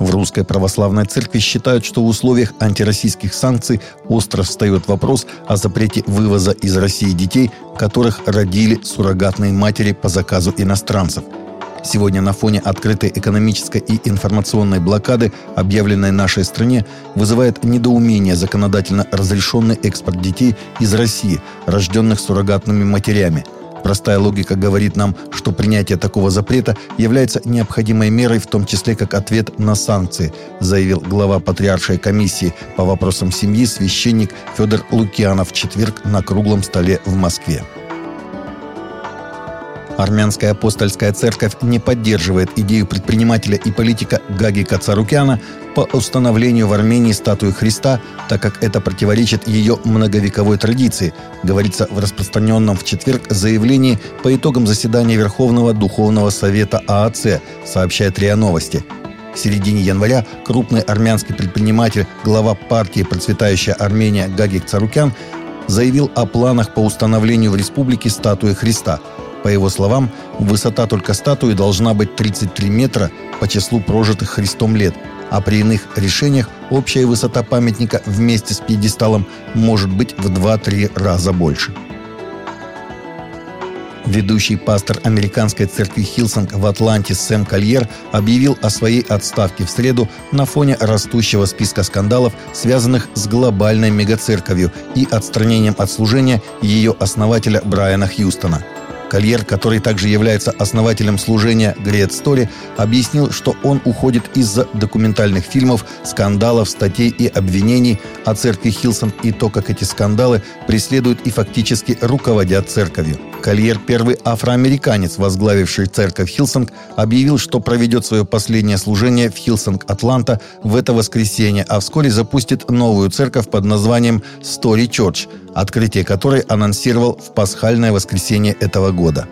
В Русской Православной Церкви считают, что в условиях антироссийских санкций остро встает вопрос о запрете вывоза из России детей, которых родили суррогатные матери по заказу иностранцев. Сегодня на фоне открытой экономической и информационной блокады, объявленной нашей стране, вызывает недоумение законодательно разрешенный экспорт детей из России, рожденных суррогатными матерями – Простая логика говорит нам, что принятие такого запрета является необходимой мерой, в том числе как ответ на санкции, заявил глава Патриаршей комиссии по вопросам семьи священник Федор Лукьянов в четверг на круглом столе в Москве. Армянская апостольская церковь не поддерживает идею предпринимателя и политика Гаги Кацарукяна по установлению в Армении статуи Христа, так как это противоречит ее многовековой традиции, говорится в распространенном в четверг заявлении по итогам заседания Верховного Духовного Совета ААЦ, сообщает РИА Новости. В середине января крупный армянский предприниматель, глава партии «Процветающая Армения» Гагик Царукян заявил о планах по установлению в республике статуи Христа – по его словам, высота только статуи должна быть 33 метра по числу прожитых Христом лет, а при иных решениях общая высота памятника вместе с пьедесталом может быть в 2-3 раза больше. Ведущий пастор американской церкви Hillsong в Атланте Сэм Кольер объявил о своей отставке в среду на фоне растущего списка скандалов, связанных с глобальной мегацерковью и отстранением от служения ее основателя Брайана Хьюстона – Кольер, который также является основателем служения Greater Story, объяснил, что он уходит из-за документальных фильмов, скандалов, статей и обвинений о церкви Hillsong и то, как эти скандалы преследуют и фактически руководят церковью. Кольер, первый афроамериканец, возглавивший церковь Hillsong, объявил, что проведет свое последнее служение в Hillsong, Атланта в это воскресенье, а вскоре запустит новую церковь под названием Story Church, открытие которой анонсировал в пасхальное воскресенье этого года.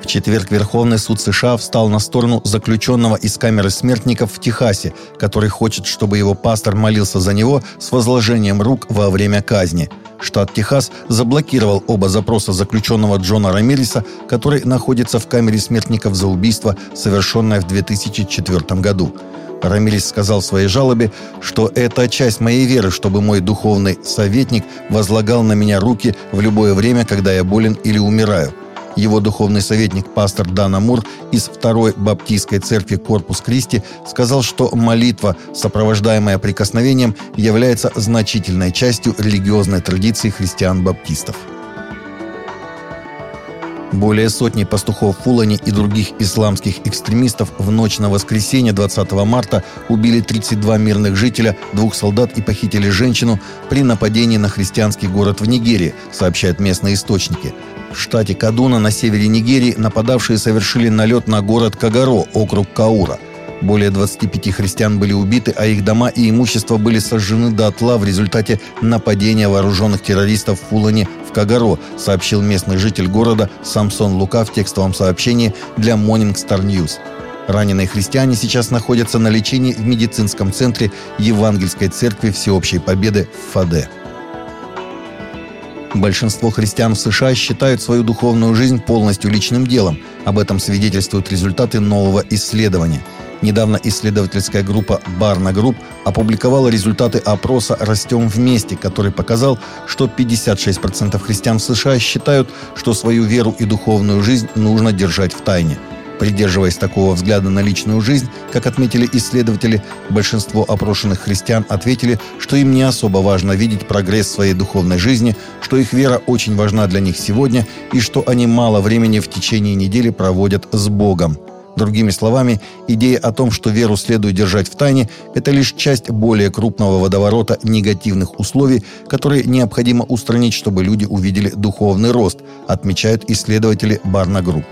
В четверг Верховный суд США встал на сторону заключенного из камеры смертников в Техасе, который хочет, чтобы его пастор молился за него с возложением рук во время казни – Штат Техас заблокировал оба запроса заключенного Джона Рамириса, который находится в камере смертников за убийство, совершенное в 2004 году. Рамирис сказал в своей жалобе, что это часть моей веры, чтобы мой духовный советник возлагал на меня руки в любое время, когда я болен или умираю – его духовный советник пастор Дана Мур из Второй Баптистской церкви Корпус Кристи сказал, что молитва, сопровождаемая прикосновением, является значительной частью религиозной традиции христиан-баптистов. Более сотни пастухов Фулани и других исламских экстремистов в ночь на воскресенье 20 марта убили 32 мирных жителя, двух солдат и похитили женщину при нападении на христианский город в Нигерии, сообщают местные источники. В штате Кадуна на севере Нигерии нападавшие совершили налет на город Кагаро, округ Каура. Более 25 христиан были убиты, а их дома и имущество были сожжены дотла в результате нападения вооруженных террористов в Фулане в Кагаро, сообщил местный житель города Самсон Лука в текстовом сообщении для Morning Star News. Раненые христиане сейчас находятся на лечении в медицинском центре Евангельской церкви Всеобщей Победы в Фаде. Большинство христиан в США считают свою духовную жизнь полностью личным делом. Об этом свидетельствуют результаты нового исследования. Недавно исследовательская группа Barna Group опубликовала результаты опроса «Растем вместе», который показал, что 56% христиан в США считают, что свою веру и духовную жизнь нужно держать в тайне – Придерживаясь такого взгляда на личную жизнь, как отметили исследователи, большинство опрошенных христиан ответили, что им не особо важно видеть прогресс своей духовной жизни, что их вера очень важна для них сегодня и что они мало времени в течение недели проводят с Богом. Другими словами, идея о том, что веру следует держать в тайне, это лишь часть более крупного водоворота негативных условий, которые необходимо устранить, чтобы люди увидели духовный рост, отмечают исследователи Barna Group.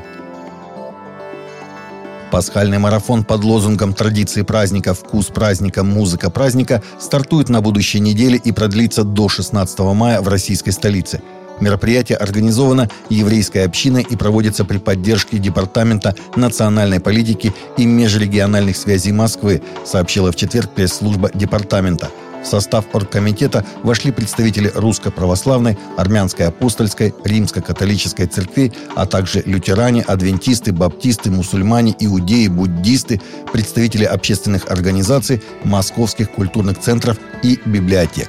Пасхальный марафон под лозунгом «Традиции праздника. Вкус праздника. Музыка праздника» стартует на будущей неделе и продлится до 16 мая в российской столице – Мероприятие организовано еврейской общиной и проводится при поддержке Департамента национальной политики и межрегиональных связей Москвы, сообщила в четверг пресс-служба департамента. В состав оргкомитета вошли представители русско-православной, армянской апостольской, римско-католической церкви, а также лютеране, адвентисты, баптисты, мусульмане, иудеи, буддисты, представители общественных организаций, московских культурных центров и библиотек.